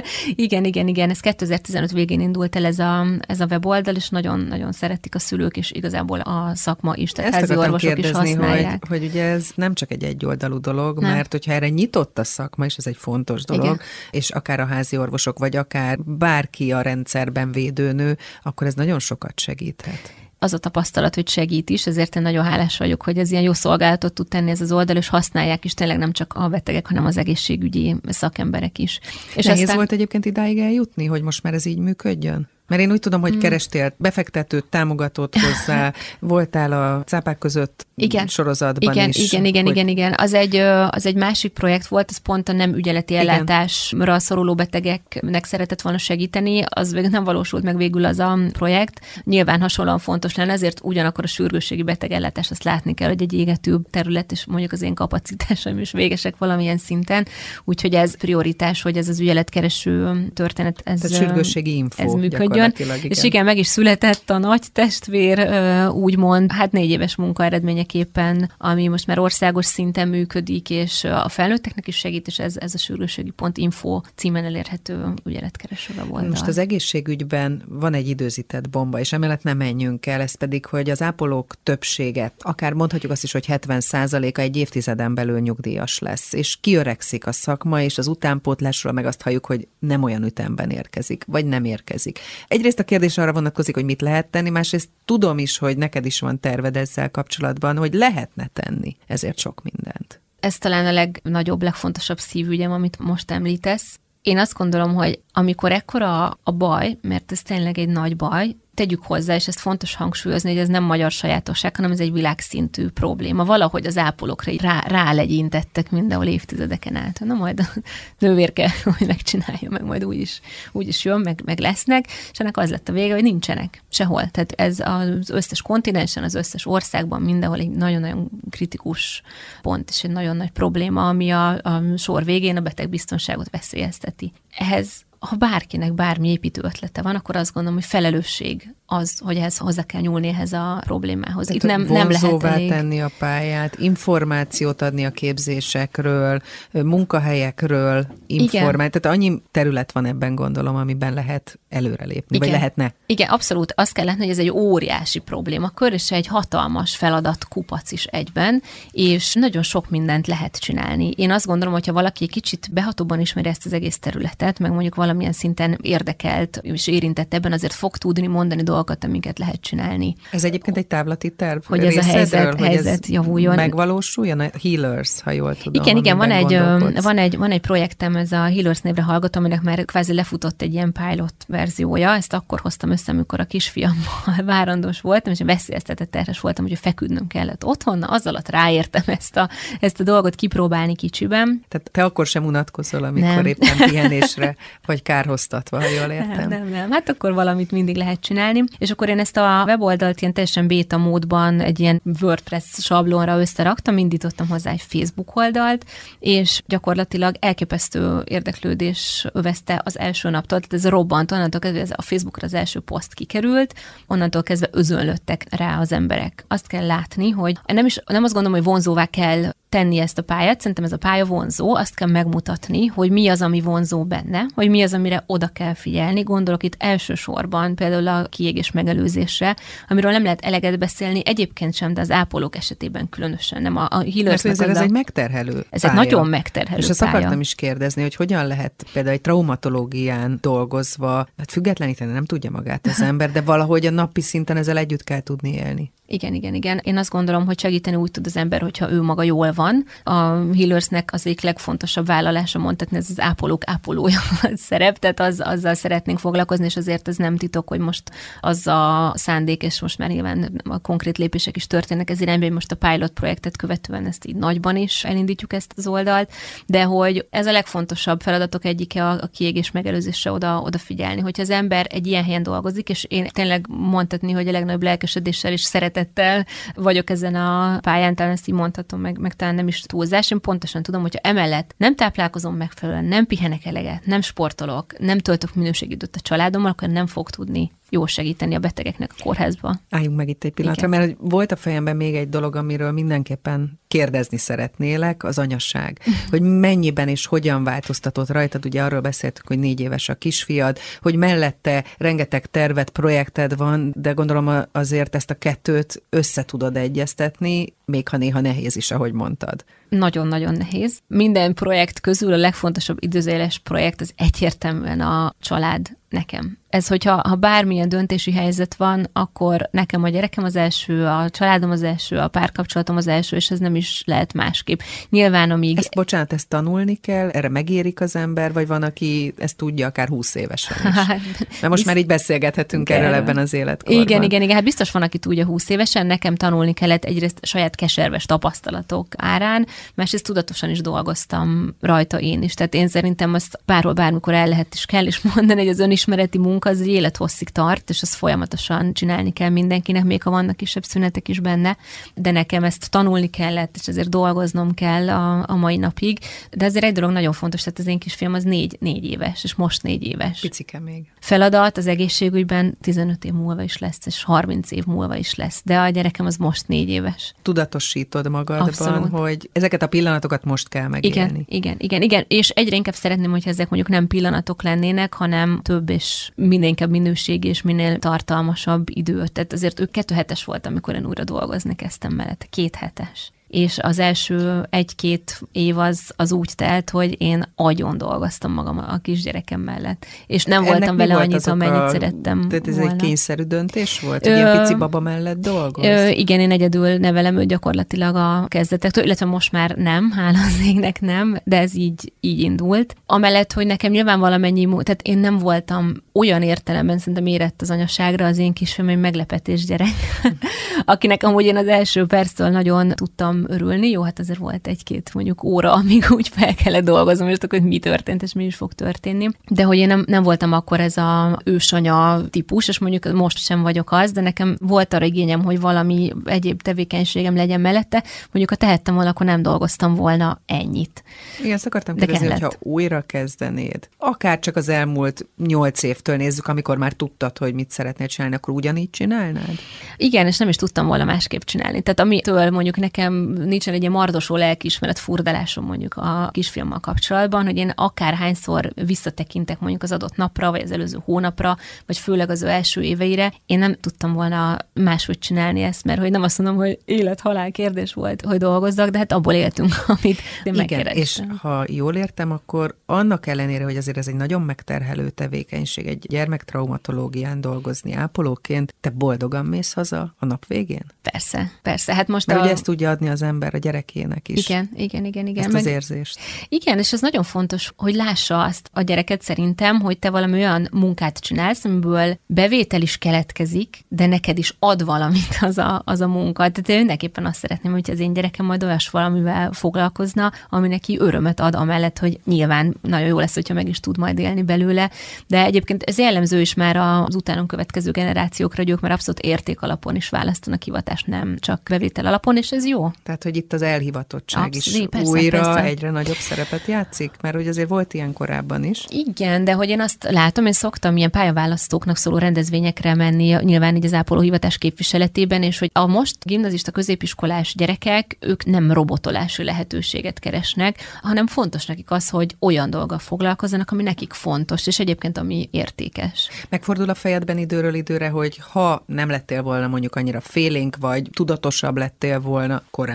igen, igen, igen. Ez 2015 végén indult el ez a, ez a weboldal, és nagyon-nagyon szeretik a szülők, és igazából a szakma is, tehát Ezt házi orvosok is kérdezni, hogy, használják. hogy ugye ez nem csak egy egyoldalú dolog, Nem. mert hogyha erre nyitott a szakma, és ez egy fontos dolog, Igen. és akár a házi orvosok, vagy akár bárki a rendszerben védőnő, akkor ez nagyon sokat segíthet. Az a tapasztalat, hogy segít is, ezért én nagyon hálás vagyok, hogy ez ilyen jó szolgálatot tud tenni ez az oldal, és használják is tényleg nem csak a betegek, hanem az egészségügyi szakemberek is. És Nehéz aztán... volt egyébként idáig eljutni, hogy most már ez így működjön? Mert én úgy tudom, hogy kerestél befektetőt, támogatót hozzá, voltál a cápák között igen. sorozatban igen, is. Igen, igen, hogy... igen, igen. Az egy, az egy másik projekt volt, ez pont a nem ügyeleti Igen. ellátásra szoruló betegeknek szeretett volna segíteni, az végül nem valósult meg végül az a projekt. Nyilván hasonlóan fontos lenne, ezért ugyanakkor a sürgősségi betegellátás, azt látni kell, hogy egy égetőbb terület, és mondjuk az én kapacitásaim is végesek valamilyen szinten, úgyhogy ez prioritás, hogy ez az ügyeletkereső történet, ez, Tehát sürgősségi info ez működjön. Gyakorlatilag, igen. És igen, meg is született a nagy testvér, úgymond, hát négy éves munka eredményeképpen, ami most már országos szinten működik, és a felnőtteknek is segít, és ez, ez a sürgősségi pont info címen elérhető ügyeletkeresőbe volt. Most az egészségügyben van egy időzített bomba, és emellett nem menjünk el, ez pedig, hogy az ápolók többsége, akár mondhatjuk azt is, hogy 70%-a egy évtizeden belül nyugdíjas lesz, és kiöregszik a szakma, és az utánpótlásról meg azt halljuk, hogy nem olyan ütemben érkezik, vagy nem érkezik. Egyrészt a kérdés arra vonatkozik, hogy mit lehet tenni, másrészt tudom is, hogy neked is van terved ezzel kapcsolatban, hogy lehetne tenni ezért sok mindent. Ez talán a legnagyobb, legfontosabb szívügyem, amit most említesz. Én azt gondolom, hogy amikor ekkora a baj, mert ez tényleg egy nagy baj, tegyük hozzá, és ezt fontos hangsúlyozni, hogy ez nem magyar sajátosság, hanem ez egy világszintű probléma. Valahogy az ápolókra rá, rálegyintettek mindenhol évtizedeken át. Na majd a nővérke hogy megcsinálja, meg majd úgy is, úgy is jön, meg, meg lesznek, és ennek az lett a vége, hogy nincsenek sehol. Tehát ez az összes kontinensen, az összes országban mindenhol egy nagyon-nagyon kritikus pont, és egy nagyon nagy probléma, ami a, a sor végén a betegbiztonságot veszélyezteti. Ehhez ha bárkinek bármi építő ötlete van, akkor azt gondolom, hogy felelősség az, hogy ehhez hozzá kell nyúlni ehhez a problémához. Tehát Itt nem, nem lehet elég... tenni a pályát, információt adni a képzésekről, munkahelyekről, információt. Tehát annyi terület van ebben, gondolom, amiben lehet előrelépni, Igen. vagy lehetne. Igen, abszolút. Azt kell látni, hogy ez egy óriási problémakör, és egy hatalmas feladat kupac is egyben, és nagyon sok mindent lehet csinálni. Én azt gondolom, hogyha valaki kicsit behatóban ismeri ezt az egész területet, meg mondjuk valamilyen szinten érdekelt és érintett ebben, azért fog tudni mondani dolgokat, amiket lehet csinálni. Ez egyébként egy távlati terv Hogy ez a helyzet, hogy helyzet javuljon. Megvalósuljon a Healers, ha jól tudom. Igen, igen, van egy, van, egy, van egy projektem, ez a Healers névre hallgatom, aminek már kvázi lefutott egy ilyen pilot verziója. Ezt akkor hoztam össze, amikor a kisfiammal várandós voltam, és veszélyeztetett terhes voltam, hogy feküdnöm kellett otthon. Az alatt ráértem ezt a, ezt a dolgot kipróbálni kicsiben. Tehát te akkor sem unatkozol, amikor nem. éppen pihenésre vagy kárhoztatva, ha jól értem. Nem, nem, nem. Hát akkor valamit mindig lehet csinálni. És akkor én ezt a weboldalt ilyen teljesen béta módban egy ilyen WordPress sablonra összeraktam, indítottam hozzá egy Facebook oldalt, és gyakorlatilag elképesztő érdeklődés övezte az első naptól, tehát ez robbant, onnantól kezdve ez a Facebookra az első poszt kikerült, onnantól kezdve özönlöttek rá az emberek. Azt kell látni, hogy nem is nem azt gondolom, hogy vonzóvá kell tenni ezt a pályát, szerintem ez a pálya vonzó, azt kell megmutatni, hogy mi az, ami vonzó benne, hogy mi az, amire oda kell figyelni. Gondolok itt elsősorban például a kiégés megelőzésre, amiről nem lehet eleget beszélni, egyébként sem, de az ápolók esetében különösen nem. A, a Mert ez, ez egy megterhelő Ez pálya. egy nagyon megterhelő És azt akartam is kérdezni, hogy hogyan lehet például egy traumatológián dolgozva, hát függetleníteni nem tudja magát az ember, de valahogy a napi szinten ezzel együtt kell tudni élni. Igen, igen, igen. Én azt gondolom, hogy segíteni úgy tud az ember, hogyha ő maga jól van. A Healersnek az egyik legfontosabb vállalása mondhatni, ez az ápolók ápolója szerep, tehát az, azzal szeretnénk foglalkozni, és azért ez nem titok, hogy most az a szándék, és most már nyilván a konkrét lépések is történnek ez irányba, hogy most a pilot projektet követően ezt így nagyban is elindítjuk ezt az oldalt, de hogy ez a legfontosabb feladatok egyike a, a kiégés megelőzésre oda, odafigyelni, hogyha az ember egy ilyen helyen dolgozik, és én tényleg mondhatni, hogy a legnagyobb lelkesedéssel és szeretet szeretettel vagyok ezen a pályán, talán ezt így mondhatom, meg, meg talán nem is túlzás. Én pontosan tudom, hogyha emellett nem táplálkozom megfelelően, nem pihenek eleget, nem sportolok, nem töltök minőségidőt a családommal, akkor nem fog tudni jó segíteni a betegeknek a kórházba. Álljunk meg itt egy pillanatra, Igen. mert volt a fejemben még egy dolog, amiről mindenképpen kérdezni szeretnélek, az anyasság. hogy mennyiben és hogyan változtatott rajtad, ugye arról beszéltük, hogy négy éves a kisfiad, hogy mellette rengeteg tervet, projekted van, de gondolom azért ezt a kettőt össze tudod egyeztetni, még ha néha nehéz is, ahogy mondtad. Nagyon-nagyon nehéz. Minden projekt közül a legfontosabb időzéles projekt az egyértelműen a család nekem. Ez, hogyha ha bármilyen döntési helyzet van, akkor nekem a gyerekem az első, a családom az első, a párkapcsolatom az első, és ez nem is lehet másképp. Nyilván, amíg... Ezt, bocsánat, ezt tanulni kell? Erre megérik az ember, vagy van, aki ezt tudja akár 20 évesen is? Hát, Mert most már így beszélgethetünk igen. erről ebben az életkorban. Igen, igen, igen. Hát biztos van, aki tudja 20 évesen. Nekem tanulni kellett egyrészt saját keserves tapasztalatok árán, másrészt tudatosan is dolgoztam rajta én is. Tehát én szerintem azt bárhol bármikor el lehet is kell is mondani, hogy az önismereti munka az egy élethosszig tart, és azt folyamatosan csinálni kell mindenkinek, még ha vannak kisebb szünetek is benne, de nekem ezt tanulni kellett, és ezért dolgoznom kell a, a mai napig. De ezért egy dolog nagyon fontos, tehát az én kisfiam az négy, négy éves, és most négy éves. Picike még. Feladat az egészségügyben 15 év múlva is lesz, és 30 év múlva is lesz, de a gyerekem az most négy éves. Tudatosítod magadban, Abszolút. hogy ezeket a pillanatokat most kell megélni. Igen, igen, igen, igen, és egyre inkább szeretném, hogyha ezek mondjuk nem pillanatok lennének, hanem több és minél inkább minőségi és minél tartalmasabb idő. Tehát azért ők kettő hetes volt, amikor én újra dolgozni kezdtem mellett. Két hetes és az első egy-két év az, az úgy telt, hogy én agyon dolgoztam magam a kisgyerekem mellett. És nem Ennek voltam vele annyit, amennyit a... szerettem Tehát ez volna. egy kényszerű döntés volt, hogy ilyen pici baba mellett dolgoz? Ö, igen, én egyedül nevelem őt gyakorlatilag a kezdetektől, illetve most már nem, hála az égnek nem, de ez így, így indult. Amellett, hogy nekem nyilván valamennyi, tehát én nem voltam olyan értelemben szerintem érett az anyaságra az én kisfiam, egy meglepetés gyerek, akinek amúgy én az első perctől nagyon tudtam örülni. Jó, hát azért volt egy-két mondjuk óra, amíg úgy fel kellett dolgoznom, és akkor, hogy mi történt, és mi is fog történni. De hogy én nem, nem voltam akkor ez a ősanya típus, és mondjuk most sem vagyok az, de nekem volt arra igényem, hogy valami egyéb tevékenységem legyen mellette. Mondjuk, ha tehettem volna, akkor nem dolgoztam volna ennyit. Igen, ezt akartam kérdezni, hogyha újra kezdenéd, akár csak az elmúlt nyolc évtől nézzük, amikor már tudtad, hogy mit szeretnél csinálni, akkor ugyanígy csinálnád? Igen, és nem is tudtam volna másképp csinálni. Tehát amitől mondjuk nekem nincsen egy ilyen mardosó lelkiismeret furdalásom mondjuk a kisfilmmal kapcsolatban, hogy én akárhányszor visszatekintek mondjuk az adott napra, vagy az előző hónapra, vagy főleg az ő első éveire, én nem tudtam volna máshogy csinálni ezt, mert hogy nem azt mondom, hogy élet-halál kérdés volt, hogy dolgozzak, de hát abból éltünk, amit én Igen, és ha jól értem, akkor annak ellenére, hogy azért ez egy nagyon megterhelő tevékenység, egy gyermektraumatológián dolgozni ápolóként, te boldogan mész haza a nap végén? Persze, persze. Hát most Mert a... ugye ezt tudja adni az ember a gyerekének is. Igen, igen, igen, igen. Ezt meg... az érzést. Igen, és ez nagyon fontos, hogy lássa azt a gyereket szerintem, hogy te valami olyan munkát csinálsz, amiből bevétel is keletkezik, de neked is ad valamit az a, az a munka. Tehát én mindenképpen azt szeretném, hogy az én gyerekem majd olyas valamivel foglalkozna, ami neki örömet ad, amellett, hogy nyilván nagyon jó lesz, hogyha meg is tud majd élni belőle. De egyébként ez jellemző is már az utánunk következő generációkra, hogy ők már abszolút érték alapon is választanak hivatást, nem csak bevétel alapon, és ez jó. Tehát, hogy itt az elhivatottság abszolút, is persze, újra persze. egyre nagyobb szerepet játszik, mert hogy azért volt ilyen korábban is. Igen, de hogy én azt látom, én szoktam ilyen pályaválasztóknak szóló rendezvényekre menni, nyilván így az ápolóhivatás képviseletében, és hogy a most gimnazista középiskolás gyerekek, ők nem robotolási lehetőséget keresnek, hanem fontos nekik az, hogy olyan dolga foglalkozzanak, ami nekik fontos, és egyébként ami értékes. Megfordul a fejedben időről időre, hogy ha nem lettél volna mondjuk annyira félénk, vagy tudatosabb lettél volna korábban,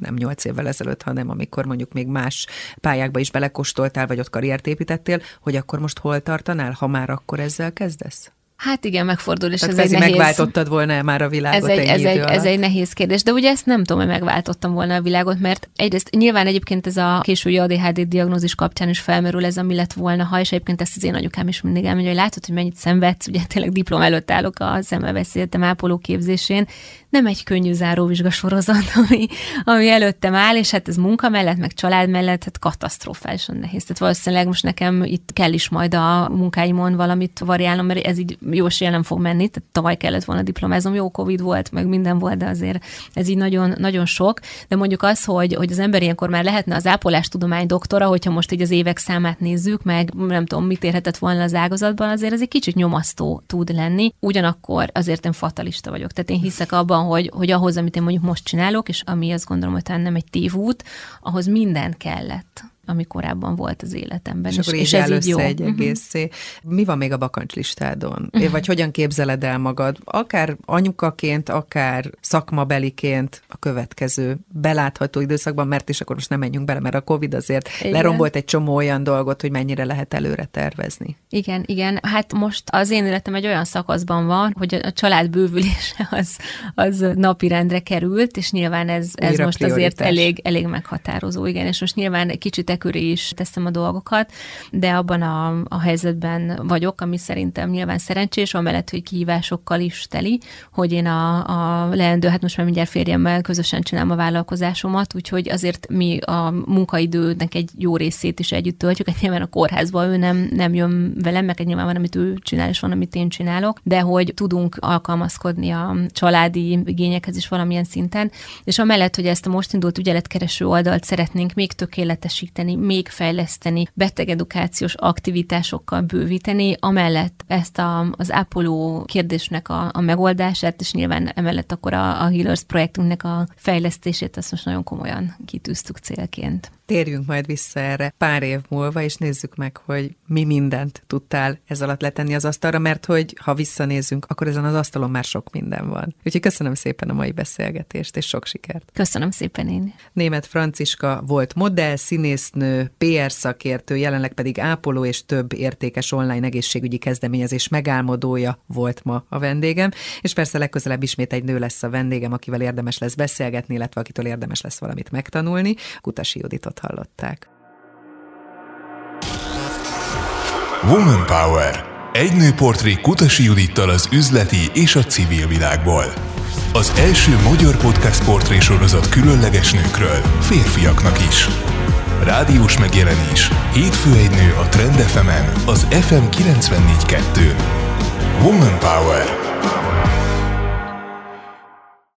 nem nyolc évvel ezelőtt, hanem amikor mondjuk még más pályákba is belekostoltál, vagy ott karriert építettél, hogy akkor most hol tartanál, ha már akkor ezzel kezdesz? Hát igen, megfordul, és Tehát ez egy nehéz... megváltottad volna már a világot ez egy, ez, egy, ez egy nehéz kérdés, de ugye ezt nem tudom, hogy megváltottam volna a világot, mert egyrészt nyilván egyébként ez a késői ADHD diagnózis kapcsán is felmerül ez, ami lett volna, ha, és egyébként ezt az én anyukám is mindig elmondja, hogy látod, hogy mennyit szenvedsz, ugye tényleg diplom előtt állok a szemmelveszélyetem ápoló képzésén, nem egy könnyű záróvizsga sorozat, ami, ami előttem áll, és hát ez munka mellett, meg család mellett, hát katasztrofálisan nehéz. Tehát valószínűleg most nekem itt kell is majd a munkáimon valamit variálnom, mert ez így jó esélye nem fog menni, tehát tavaly kellett volna diplomázom, jó Covid volt, meg minden volt, de azért ez így nagyon, nagyon sok. De mondjuk az, hogy, hogy az ember ilyenkor már lehetne az ápolástudomány doktora, hogyha most így az évek számát nézzük, meg nem tudom, mit érhetett volna az ágazatban, azért ez egy kicsit nyomasztó tud lenni. Ugyanakkor azért én fatalista vagyok. Tehát én hiszek abban, hogy, hogy ahhoz, amit én mondjuk most csinálok, és ami azt gondolom, hogy talán nem egy tévút, ahhoz minden kellett ami korábban volt az életemben. És, és akkor és ez így jó. egy mhm. egészé. Uh-huh. Mi van még a bakancslistádon? Uh-huh. Vagy hogyan képzeled el magad? Akár anyukaként, akár szakmabeliként a következő belátható időszakban, mert is akkor most nem menjünk bele, mert a Covid azért igen. lerombolt egy csomó olyan dolgot, hogy mennyire lehet előre tervezni. Igen, igen. Hát most az én életem egy olyan szakaszban van, hogy a család bővülése az, az napirendre került, és nyilván ez, ez most prioritás. azért elég, elég meghatározó, igen, és most nyilván kicsit köré is teszem a dolgokat, de abban a, a helyzetben vagyok, ami szerintem nyilván szerencsés, amellett, hogy kihívásokkal is teli, hogy én a, a leendő, hát most már mindjárt férjemmel közösen csinálom a vállalkozásomat, úgyhogy azért mi a munkaidőnek egy jó részét is együtt töltjük, hát nyilván a kórházba ő nem, nem jön velem, meg nyilván van, amit ő csinál, és van, amit én csinálok, de hogy tudunk alkalmazkodni a családi igényekhez is valamilyen szinten, és amellett, hogy ezt a most indult ügyeletkereső oldalt szeretnénk még tökéletesíteni, fejleszteni, még fejleszteni, betegedukációs aktivitásokkal bővíteni, amellett ezt a, az ápoló kérdésnek a, a megoldását, és nyilván emellett akkor a, a Healers projektünknek a fejlesztését, azt most nagyon komolyan kitűztük célként. Térjünk majd vissza erre pár év múlva, és nézzük meg, hogy mi mindent tudtál ez alatt letenni az asztalra, mert hogy ha visszanézünk, akkor ezen az asztalon már sok minden van. Úgyhogy köszönöm szépen a mai beszélgetést, és sok sikert. Köszönöm szépen én. Német Franciska volt modell, színésznő, PR szakértő, jelenleg pedig ápoló és több értékes online egészségügyi kezdeményezés megálmodója volt ma a vendégem, és persze legközelebb ismét egy nő lesz a vendégem, akivel érdemes lesz beszélgetni, illetve akitől érdemes lesz valamit megtanulni. Kutasi Juditot hallották. Woman Power. Egy nőportré Kutasi Judittal az üzleti és a civil világból. Az első magyar podcast portré sorozat különleges nőkről, férfiaknak is. Rádiós megjelenés. Hétfő egy nő a Trend fm az FM 94.2. Woman Power.